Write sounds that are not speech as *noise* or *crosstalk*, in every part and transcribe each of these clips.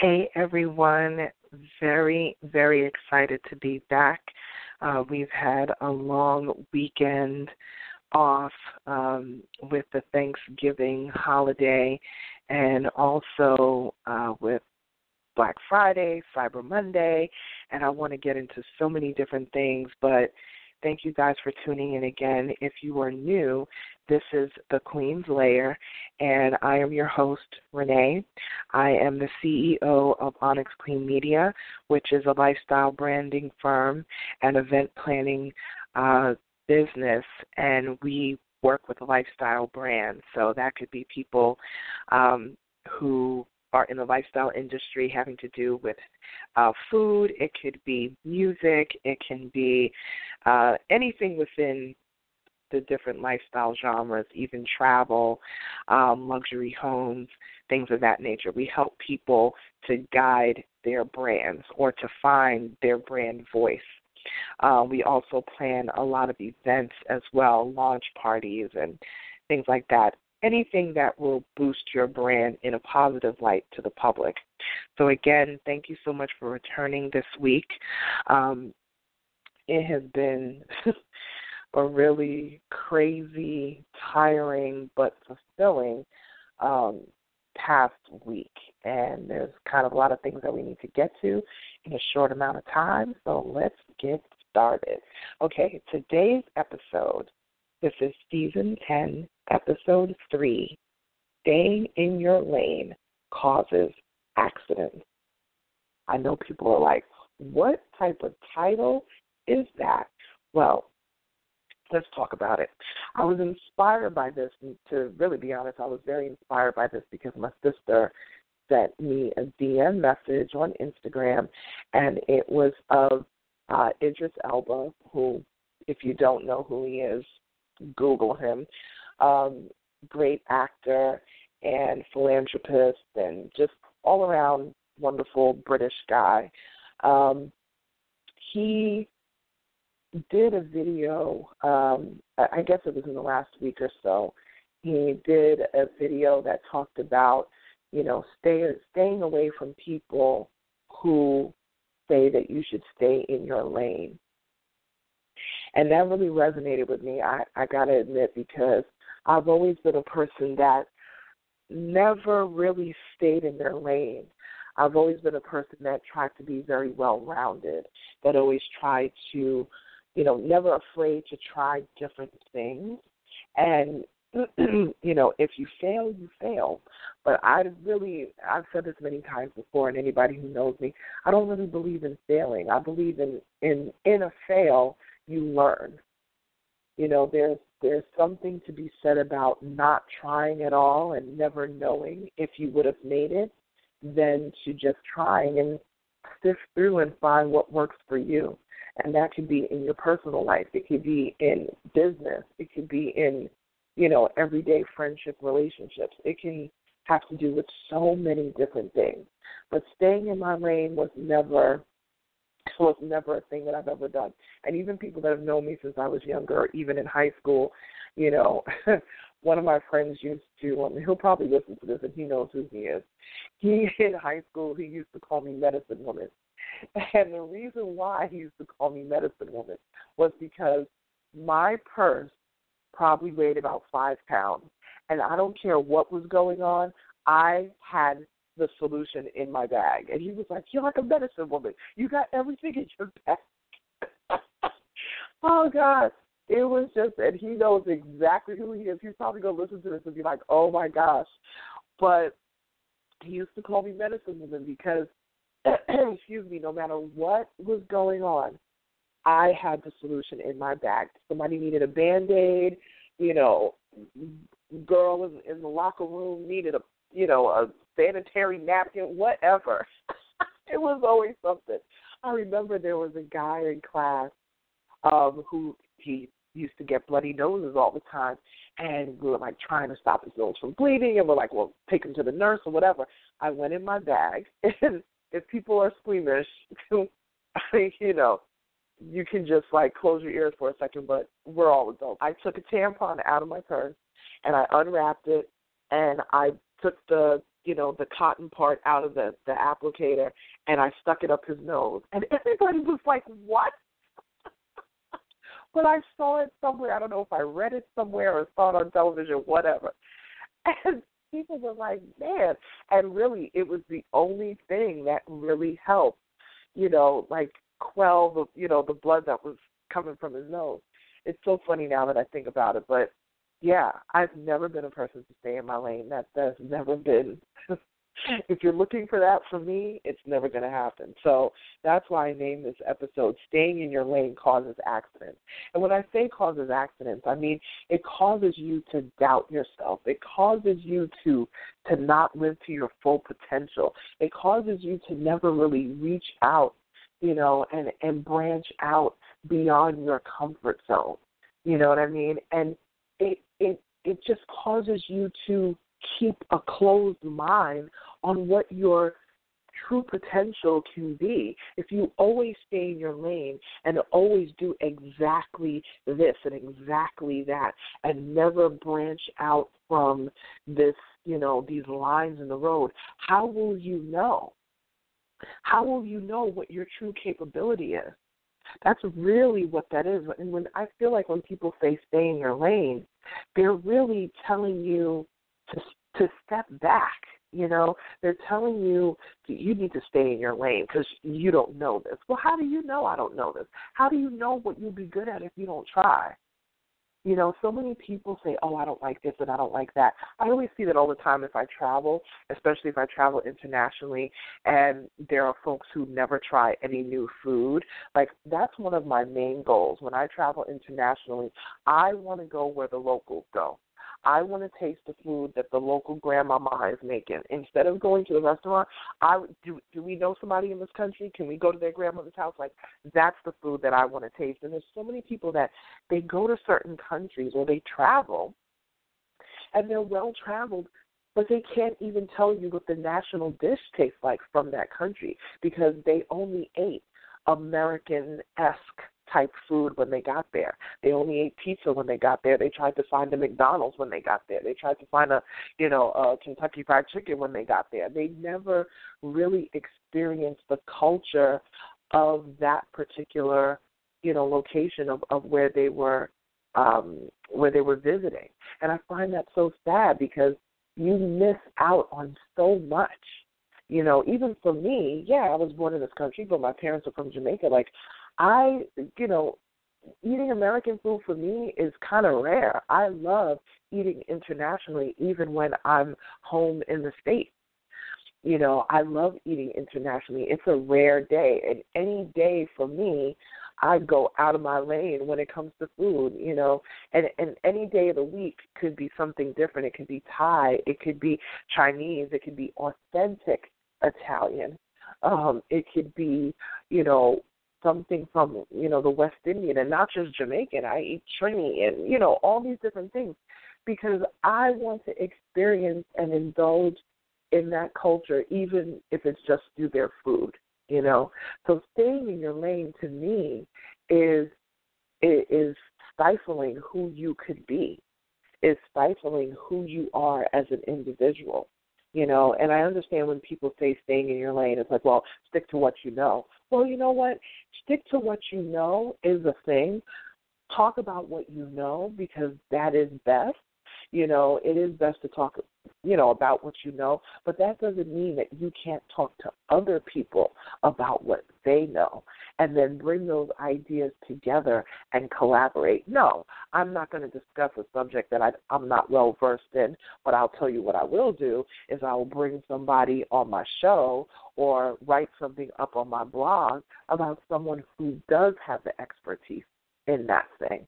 Hey everyone, very, very excited to be back. Uh, we've had a long weekend off um, with the Thanksgiving holiday and also uh, with Black Friday, Cyber Monday, and I want to get into so many different things, but Thank you guys for tuning in again. If you are new, this is the Queen's Lair, and I am your host, Renee. I am the CEO of Onyx Queen Media, which is a lifestyle branding firm and event planning uh, business, and we work with lifestyle brands. So that could be people um, who are in the lifestyle industry having to do with uh, food, it could be music, it can be uh, anything within the different lifestyle genres, even travel, um, luxury homes, things of that nature. We help people to guide their brands or to find their brand voice. Uh, we also plan a lot of events as well, launch parties and things like that anything that will boost your brand in a positive light to the public. So, again, thank you so much for returning this week. Um, it has been *laughs* a really crazy, tiring, but fulfilling um, past week. And there's kind of a lot of things that we need to get to in a short amount of time. So, let's get started. Okay, today's episode this is season 10, episode 3 Staying in Your Lane Causes Accidents. I know people are like, what type of title is that? Well, let's talk about it. I was inspired by this, to really be honest, I was very inspired by this because my sister sent me a DM message on Instagram, and it was of uh, Idris Elba, who, if you don't know who he is, Google him. Um, great actor and philanthropist and just all around wonderful British guy. Um, he did a video, um, I guess it was in the last week or so. He did a video that talked about, you know, stay, staying away from people who say that you should stay in your lane. And that really resonated with me, I, I got to admit, because I've always been a person that never really stayed in their lane. I've always been a person that tried to be very well rounded, that always tried to, you know, never afraid to try different things. And, *clears throat* you know, if you fail, you fail. But I really, I've said this many times before, and anybody who knows me, I don't really believe in failing. I believe in, in, in a fail, you learn. You know, there's there's something to be said about not trying at all and never knowing if you would have made it than to just trying and sift through and find what works for you. And that could be in your personal life. It could be in business. It could be in, you know, everyday friendship relationships. It can have to do with so many different things. But staying in my lane was never was never a thing that I've ever done. And even people that have known me since I was younger, even in high school, you know, *laughs* one of my friends used to, um, he'll probably listen to this and he knows who he is. He, *laughs* in high school, he used to call me medicine woman. And the reason why he used to call me medicine woman was because my purse probably weighed about five pounds. And I don't care what was going on, I had the solution in my bag. And he was like, You're like a medicine woman. You got everything in your bag. *laughs* oh, God. it was just, and he knows exactly who he is. He's probably gonna listen to this and be like, "Oh my gosh," but he used to call me medicine woman because, *clears throat* excuse me, no matter what was going on, I had the solution in my bag. Somebody needed a band aid, you know, girl in, in the locker room needed a, you know, a sanitary napkin, whatever. *laughs* it was always something. I remember there was a guy in class um who he used to get bloody noses all the time and we were like trying to stop his nose from bleeding and we're like, Well, take him to the nurse or whatever. I went in my bag *laughs* and if people are squeamish, *laughs* you know, you can just like close your ears for a second, but we're all adults. I took a tampon out of my purse and I unwrapped it and I took the you know the cotton part out of the the applicator and I stuck it up his nose. And everybody was like what? *laughs* But I saw it somewhere. I don't know if I read it somewhere or saw it on television whatever. *laughs* And people were like man and really it was the only thing that really helped you know like quell the you know the blood that was coming from his nose. It's so funny now that I think about it but yeah, I've never been a person to stay in my lane. That that's never been. *laughs* if you're looking for that from me, it's never going to happen. So that's why I named this episode "Staying in Your Lane Causes Accidents." And when I say causes accidents, I mean it causes you to doubt yourself. It causes you to to not live to your full potential. It causes you to never really reach out, you know, and and branch out beyond your comfort zone. You know what I mean? And it it it just causes you to keep a closed mind on what your true potential can be. If you always stay in your lane and always do exactly this and exactly that and never branch out from this you know these lines in the road how will you know? How will you know what your true capability is that's really what that is. And when I feel like when people say stay in your lane, they're really telling you to to step back. You know, they're telling you you need to stay in your lane because you don't know this. Well, how do you know I don't know this? How do you know what you'll be good at if you don't try? You know, so many people say, "Oh, I don't like this and I don't like that." I always see that all the time if I travel, especially if I travel internationally, and there are folks who never try any new food. Like that's one of my main goals when I travel internationally. I want to go where the locals go. I want to taste the food that the local grandmama is making. Instead of going to the restaurant, I do. Do we know somebody in this country? Can we go to their grandmother's house? Like that's the food that I want to taste. And there's so many people that they go to certain countries or they travel, and they're well traveled, but they can't even tell you what the national dish tastes like from that country because they only ate American esque type food when they got there. They only ate pizza when they got there. They tried to find a McDonald's when they got there. They tried to find a, you know, a Kentucky Fried Chicken when they got there. They never really experienced the culture of that particular, you know, location of of where they were um where they were visiting. And I find that so sad because you miss out on so much you know, even for me, yeah, I was born in this country, but my parents are from Jamaica. Like, I, you know, eating American food for me is kind of rare. I love eating internationally, even when I'm home in the States. You know, I love eating internationally. It's a rare day, and any day for me, I go out of my lane when it comes to food. You know, and and any day of the week could be something different. It could be Thai, it could be Chinese, it could be authentic Italian. Um, it could be, you know, something from you know the West Indian and not just Jamaican. I eat Trini and you know all these different things because I want to experience and indulge in that culture, even if it's just through their food. You know, so staying in your lane to me is is stifling who you could be, is stifling who you are as an individual you know and i understand when people say staying in your lane it's like well stick to what you know. Well you know what? Stick to what you know is a thing. Talk about what you know because that is best you know it is best to talk you know, about what you know, but that doesn't mean that you can't talk to other people about what they know and then bring those ideas together and collaborate. No, I'm not going to discuss a subject that I, I'm not well versed in, but I'll tell you what I will do is I'll bring somebody on my show or write something up on my blog about someone who does have the expertise in that thing.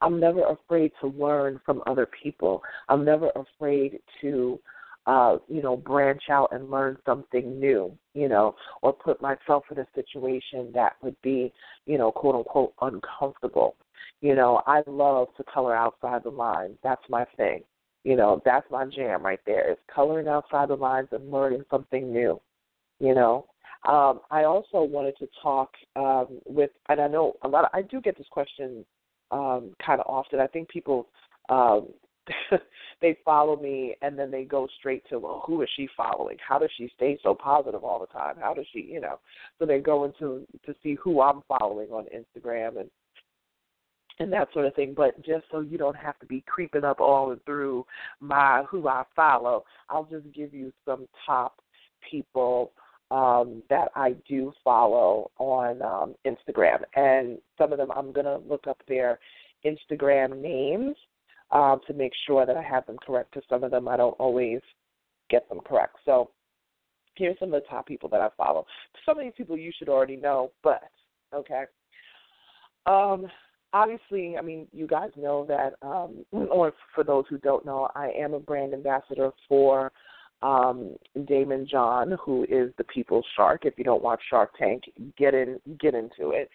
I'm never afraid to learn from other people. I'm never afraid to uh, you know, branch out and learn something new, you know, or put myself in a situation that would be, you know, quote unquote uncomfortable. You know, I love to color outside the lines. That's my thing. You know, that's my jam right there. Is coloring outside the lines and learning something new. You know, um, I also wanted to talk um, with, and I know a lot. Of, I do get this question um, kind of often. I think people um, *laughs* they follow me and then they go straight to well who is she following? How does she stay so positive all the time? How does she you know? So they go into to see who i'm following on instagram and and that sort of thing. But just so you don't have to be creeping up all through my who i follow i'll just give you some top people um, that I do follow on um, Instagram, and some of them I'm gonna look up their Instagram names um, to make sure that I have them correct because some of them I don't always get them correct. So here's some of the top people that I follow. Some of these people you should already know, but okay. Um, obviously, I mean, you guys know that, um, *clears throat* or for those who don't know, I am a brand ambassador for um, Daymond John, who is the People's Shark. If you don't watch Shark Tank, get in, get into it.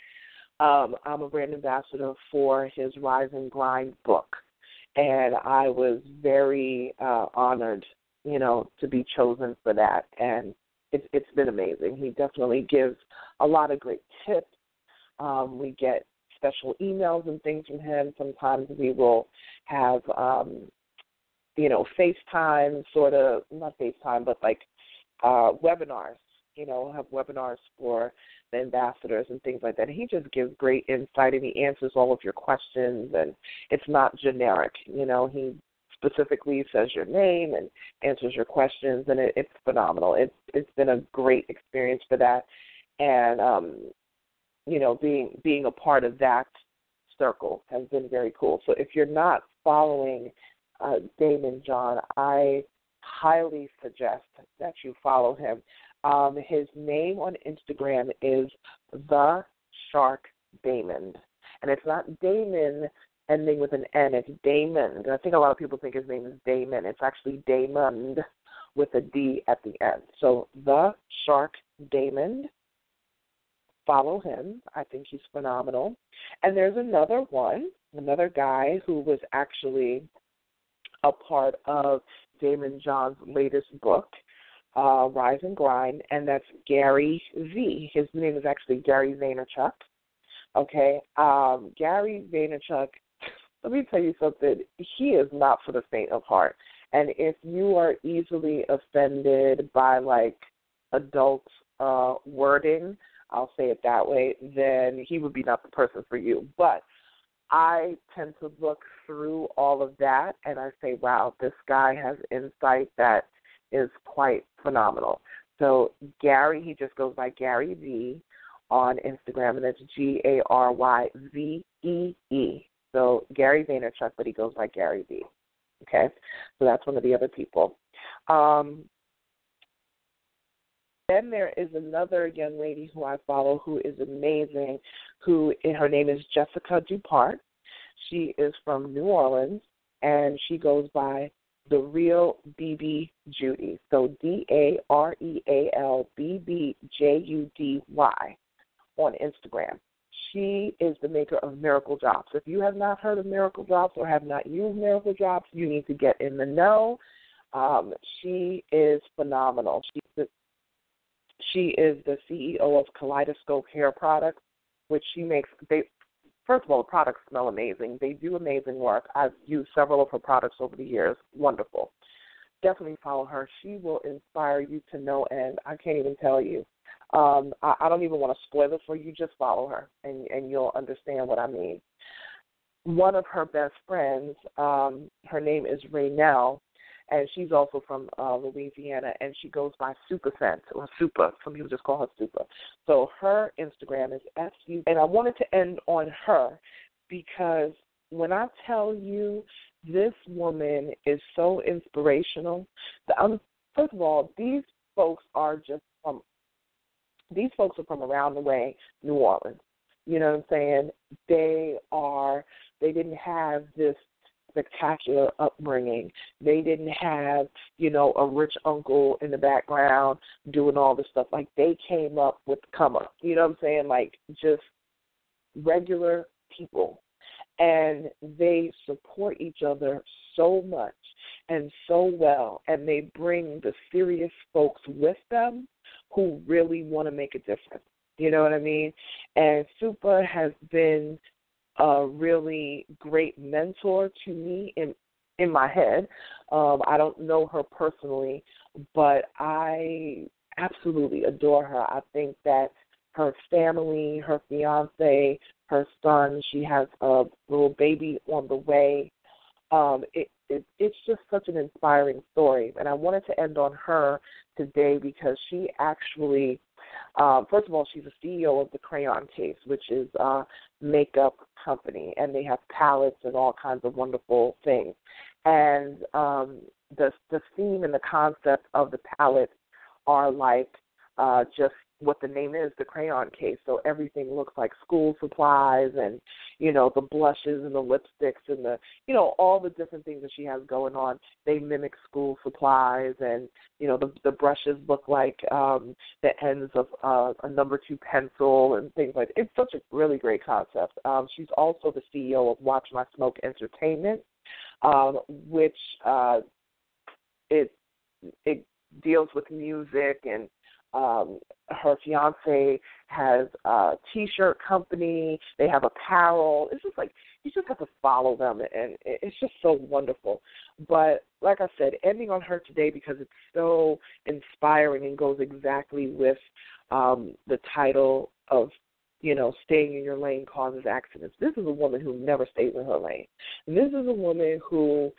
Um, I'm a brand ambassador for his Rise and Grind book and I was very uh, honored, you know, to be chosen for that. And it, it's been amazing. He definitely gives a lot of great tips. Um, we get special emails and things from him. Sometimes we will have, um, you know, FaceTime, sort of, not FaceTime, but like uh, webinars. You know, have webinars for the ambassadors and things like that. And he just gives great insight and he answers all of your questions and it's not generic. You know, he specifically says your name and answers your questions and it, it's phenomenal. It's it's been a great experience for that. And um, you know, being being a part of that circle has been very cool. So if you're not following uh, Daymond John, I highly suggest that you follow him. Um, his name on Instagram is the Shark Daymond, and it's not Damon ending with an N. It's Damon. I think a lot of people think his name is Damon. It's actually Daymond with a D at the end. So the Shark Daymond. Follow him. I think he's phenomenal. And there's another one, another guy who was actually a part of Daymond John's latest book uh, Rise and Grind, and that's Gary Vee. His name is actually Gary Vaynerchuk. Okay, um, Gary Vaynerchuk. *laughs* Let me tell you something. He is not for the faint of heart. And if you are easily offended by like adult uh, wording, I'll say it that way, then he would be not the person for you. But I tend to look through all of that and I say, wow, this guy has insight that is quite phenomenal. So Gary, he just goes by Gary Vee on Instagram, and that's G A R Y V E E. So Gary Vaynerchuk, but he goes by Gary Vee. Okay, so that's one of the other people. Um, then there is another young lady who I follow who is amazing. Who her name is Jessica Dupart. She is from New Orleans, and she goes by the real BB Judy. So D A R E A L B B J U D Y on Instagram. She is the maker of Miracle Drops. If you have not heard of Miracle Drops or have not used Miracle Drops, you need to get in the know. Um, she is phenomenal. The, she is the CEO of Kaleidoscope Hair Products, which she makes. They first of all, the products smell amazing. They do amazing work. I've used several of her products over the years. Wonderful. Definitely follow her. She will inspire you to no end. I can't even tell you. Um, I, I don't even want to spoil it for you. Just follow her, and and you'll understand what I mean. One of her best friends, um, her name is Raynell, and she's also from uh, Louisiana, and she goes by SupaCent or Supa. Some people just call her Supa. So her Instagram is S U, and I wanted to end on her because when I tell you this woman is so inspirational, the, um, first of all, these folks are just from these folks are from around the way, New Orleans. You know what I'm saying? They are they didn't have this spectacular upbringing. They didn't have, you know, a rich uncle in the background doing all this stuff. Like they came up with come up. You know what I'm saying? Like just regular people. And they support each other so much and so well and they bring the serious folks with them who really want to make a difference. You know what I mean? And Supa has been a really great mentor to me in in my head. Um, I don't know her personally, but I absolutely adore her. I think that her family, her fiance, her son, she has a little baby on the way. Um, it, it, it's just such an inspiring story, and I wanted to end on her today because she actually um, first of all, she's a CEO of the Crayon Case, which is a makeup company, and they have palettes and all kinds of wonderful things. And um, the the theme and the concept of the palettes are like uh, just what the name is, the crayon case. So everything looks like school supplies and, you know, the blushes and the lipsticks and the, you know, all the different things that she has going on. They mimic school supplies and, you know, the the brushes look like um the ends of uh, a number two pencil and things like that. It's such a really great concept. Um, she's also the CEO of Watch My Smoke Entertainment, um, which uh, it it deals with music and um her fiance has a t-shirt company they have apparel it's just like you just have to follow them and it's just so wonderful but like i said ending on her today because it's so inspiring and goes exactly with um the title of you know, staying in your lane causes accidents. This is a woman who never stays in her lane. This is a woman who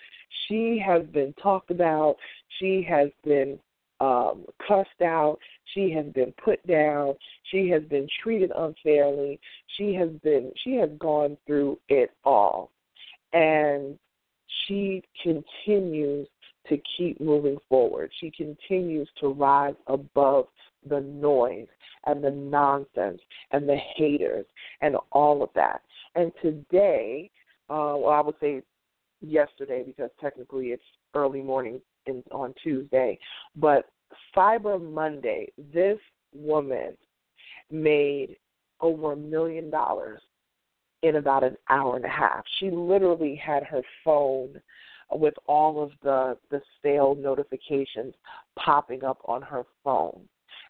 she has been talked about. She has been um, cussed out. She has been put down. She has been treated unfairly. She has been she has gone through it all. And she continues to keep moving forward. She continues to rise above the noise and the nonsense and the haters and all of that. And today, uh, well, I would say yesterday because technically it's early morning in, on Tuesday. But Cyber Monday, this woman made over a million dollars in about an hour and a half. She literally had her phone with all of the the sale notifications popping up on her phone.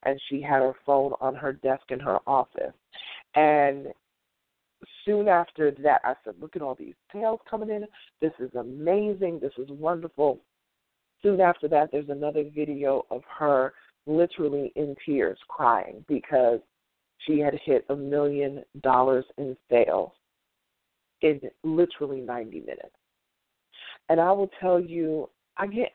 And she had her phone on her desk in her office. And soon after that i said look at all these sales coming in. This is amazing. This is wonderful Soon after that, there's another video of her literally in tears crying because she had hit a million dollars in sales in literally 90 minutes. And I will tell you, I get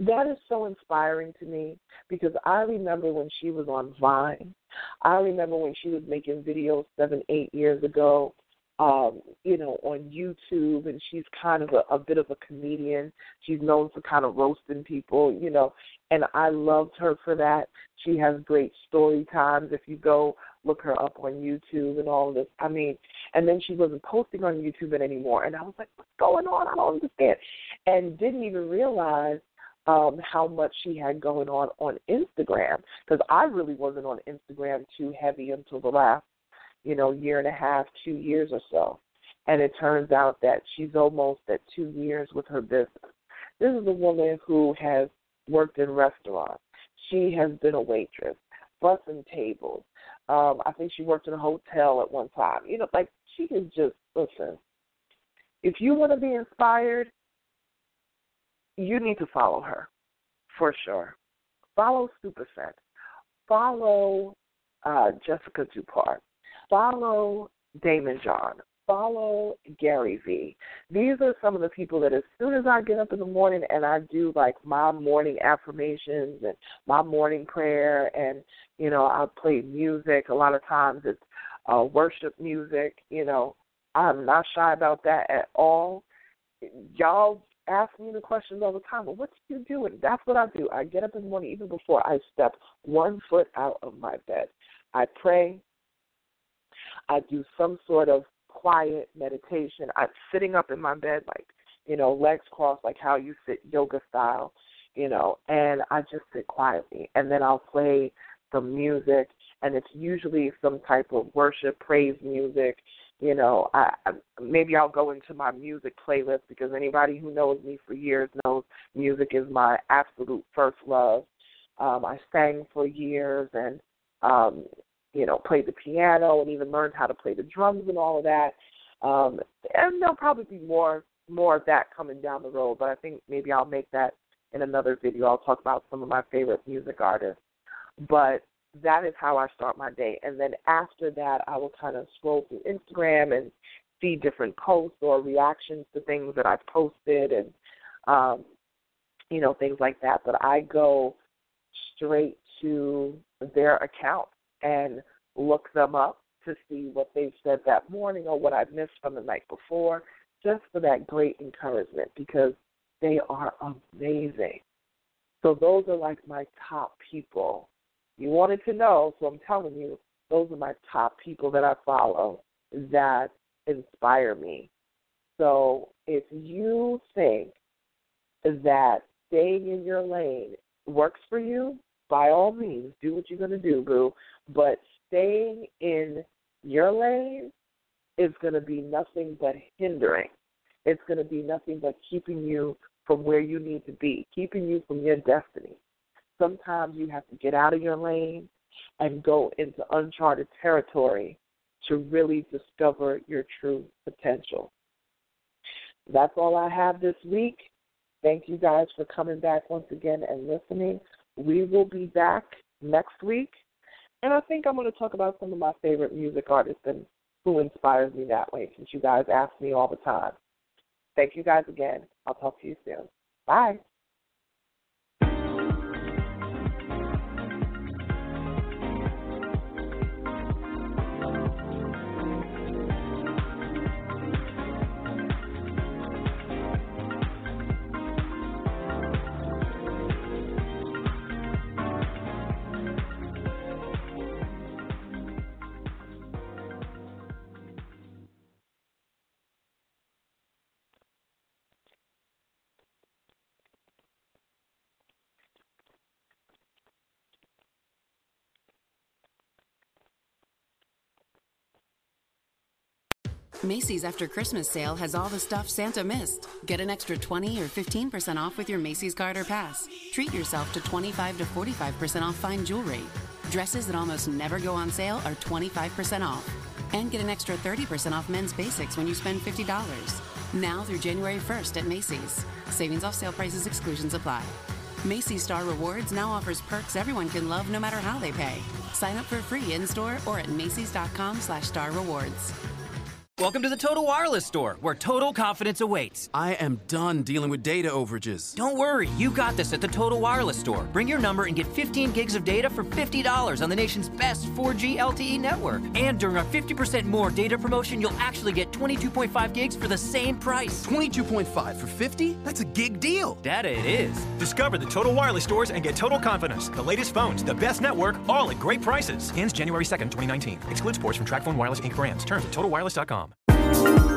that is so inspiring to me because I remember when she was on Vine. I remember when she was making videos seven, eight years ago um, you know, on YouTube, and she's kind of a, a bit of a comedian. She's known for kind of roasting people, you know, and I loved her for that. She has great story times. If you go look her up on YouTube and all of this, I mean, and then she wasn't posting on YouTube anymore, and I was like, what's going on? I don't understand, and didn't even realize um, how much she had going on on Instagram because I really wasn't on Instagram too heavy until the last you know, year and a half, two years or so. And it turns out that she's almost at two years with her business. This is a woman who has worked in restaurants. She has been a waitress, bussing tables. Um, I think she worked in a hotel at one time. You know, like she is just listen. If you want to be inspired, you need to follow her, for sure. Follow SupaCent. Follow uh, Jessica Dupart follow Daymond John. follow Gary Vee. These are some of the people that as soon as I get up in the morning and I do like my morning affirmations and my morning prayer and you know, I play music. A lot of times it's uh worship music, you know. I'm not shy about that at all. Y'all ask me the questions all the time. Well, what do you do? And that's what I do. I get up in the morning even before I step one foot out of my bed. I pray. I do some sort of quiet meditation. I'm sitting up in my bed, like, you know, legs crossed, like how you sit yoga style, you know, and I just sit quietly. And then I'll play some music, and it's usually some type of worship, praise music. You know, I, I maybe I'll go into my music playlist because anybody who knows me for years knows music is my absolute first love. Um, I sang for years, and um, you know, played the piano and even learned how to play the drums and all of that. Um, and there'll probably be more more of that coming down the road, but I think maybe I'll make that in another video. I'll talk about some of my favorite music artists. But that is how I start my day. And then after that, I will kind of scroll through Instagram and see different posts or reactions to things that I've posted and, um, you know, things like that. But I go straight to their account and look them up to see what they've said that morning or what I've missed from the night before, just for that great encouragement because they are amazing. So those are like my top people. You wanted to know, so I'm telling you, those are my top people that I follow that inspire me. So if you think that staying in your lane works for you, by all means, do what you're going to do, boo. But staying in your lane is going to be nothing but hindering. It's going to be nothing but keeping you from where you need to be, keeping you from your destiny. Sometimes you have to get out of your lane and go into uncharted territory to really discover your true potential. That's all I have this week. Thank you guys for coming back once again and listening. We will be back next week. And I think I'm going to talk about some of my favorite music artists and who inspires me that way, since you guys ask me all the time. Thank you guys again. I'll talk to you soon. Bye. Macy's After Christmas sale has all the stuff Santa missed. Get an extra 20 or 15% off with your Macy's card or pass. Treat yourself to 25 to 45% off fine jewelry. Dresses that almost never go on sale are 25% off. And get an extra 30% off men's basics when you spend $50. Now through January 1st at Macy's. Savings off sale prices exclusions apply. Macy's Star Rewards now offers perks everyone can love no matter how they pay. Sign up for free in-store or at macys.com slash star rewards. Welcome to the Total Wireless Store, where total confidence awaits. I am done dealing with data overages. Don't worry, you got this at the Total Wireless Store. Bring your number and get 15 gigs of data for $50 on the nation's best 4G LTE network. And during our 50% more data promotion, you'll actually get 22.5 gigs for the same price. 22.5 for 50? That's a gig deal. Data it is. Discover the Total Wireless stores and get total confidence. The latest phones, the best network, all at great prices. Ends January 2nd, 2019. Excludes ports from TracFone Wireless Inc. brands. Terms at totalwireless.com. Thank you.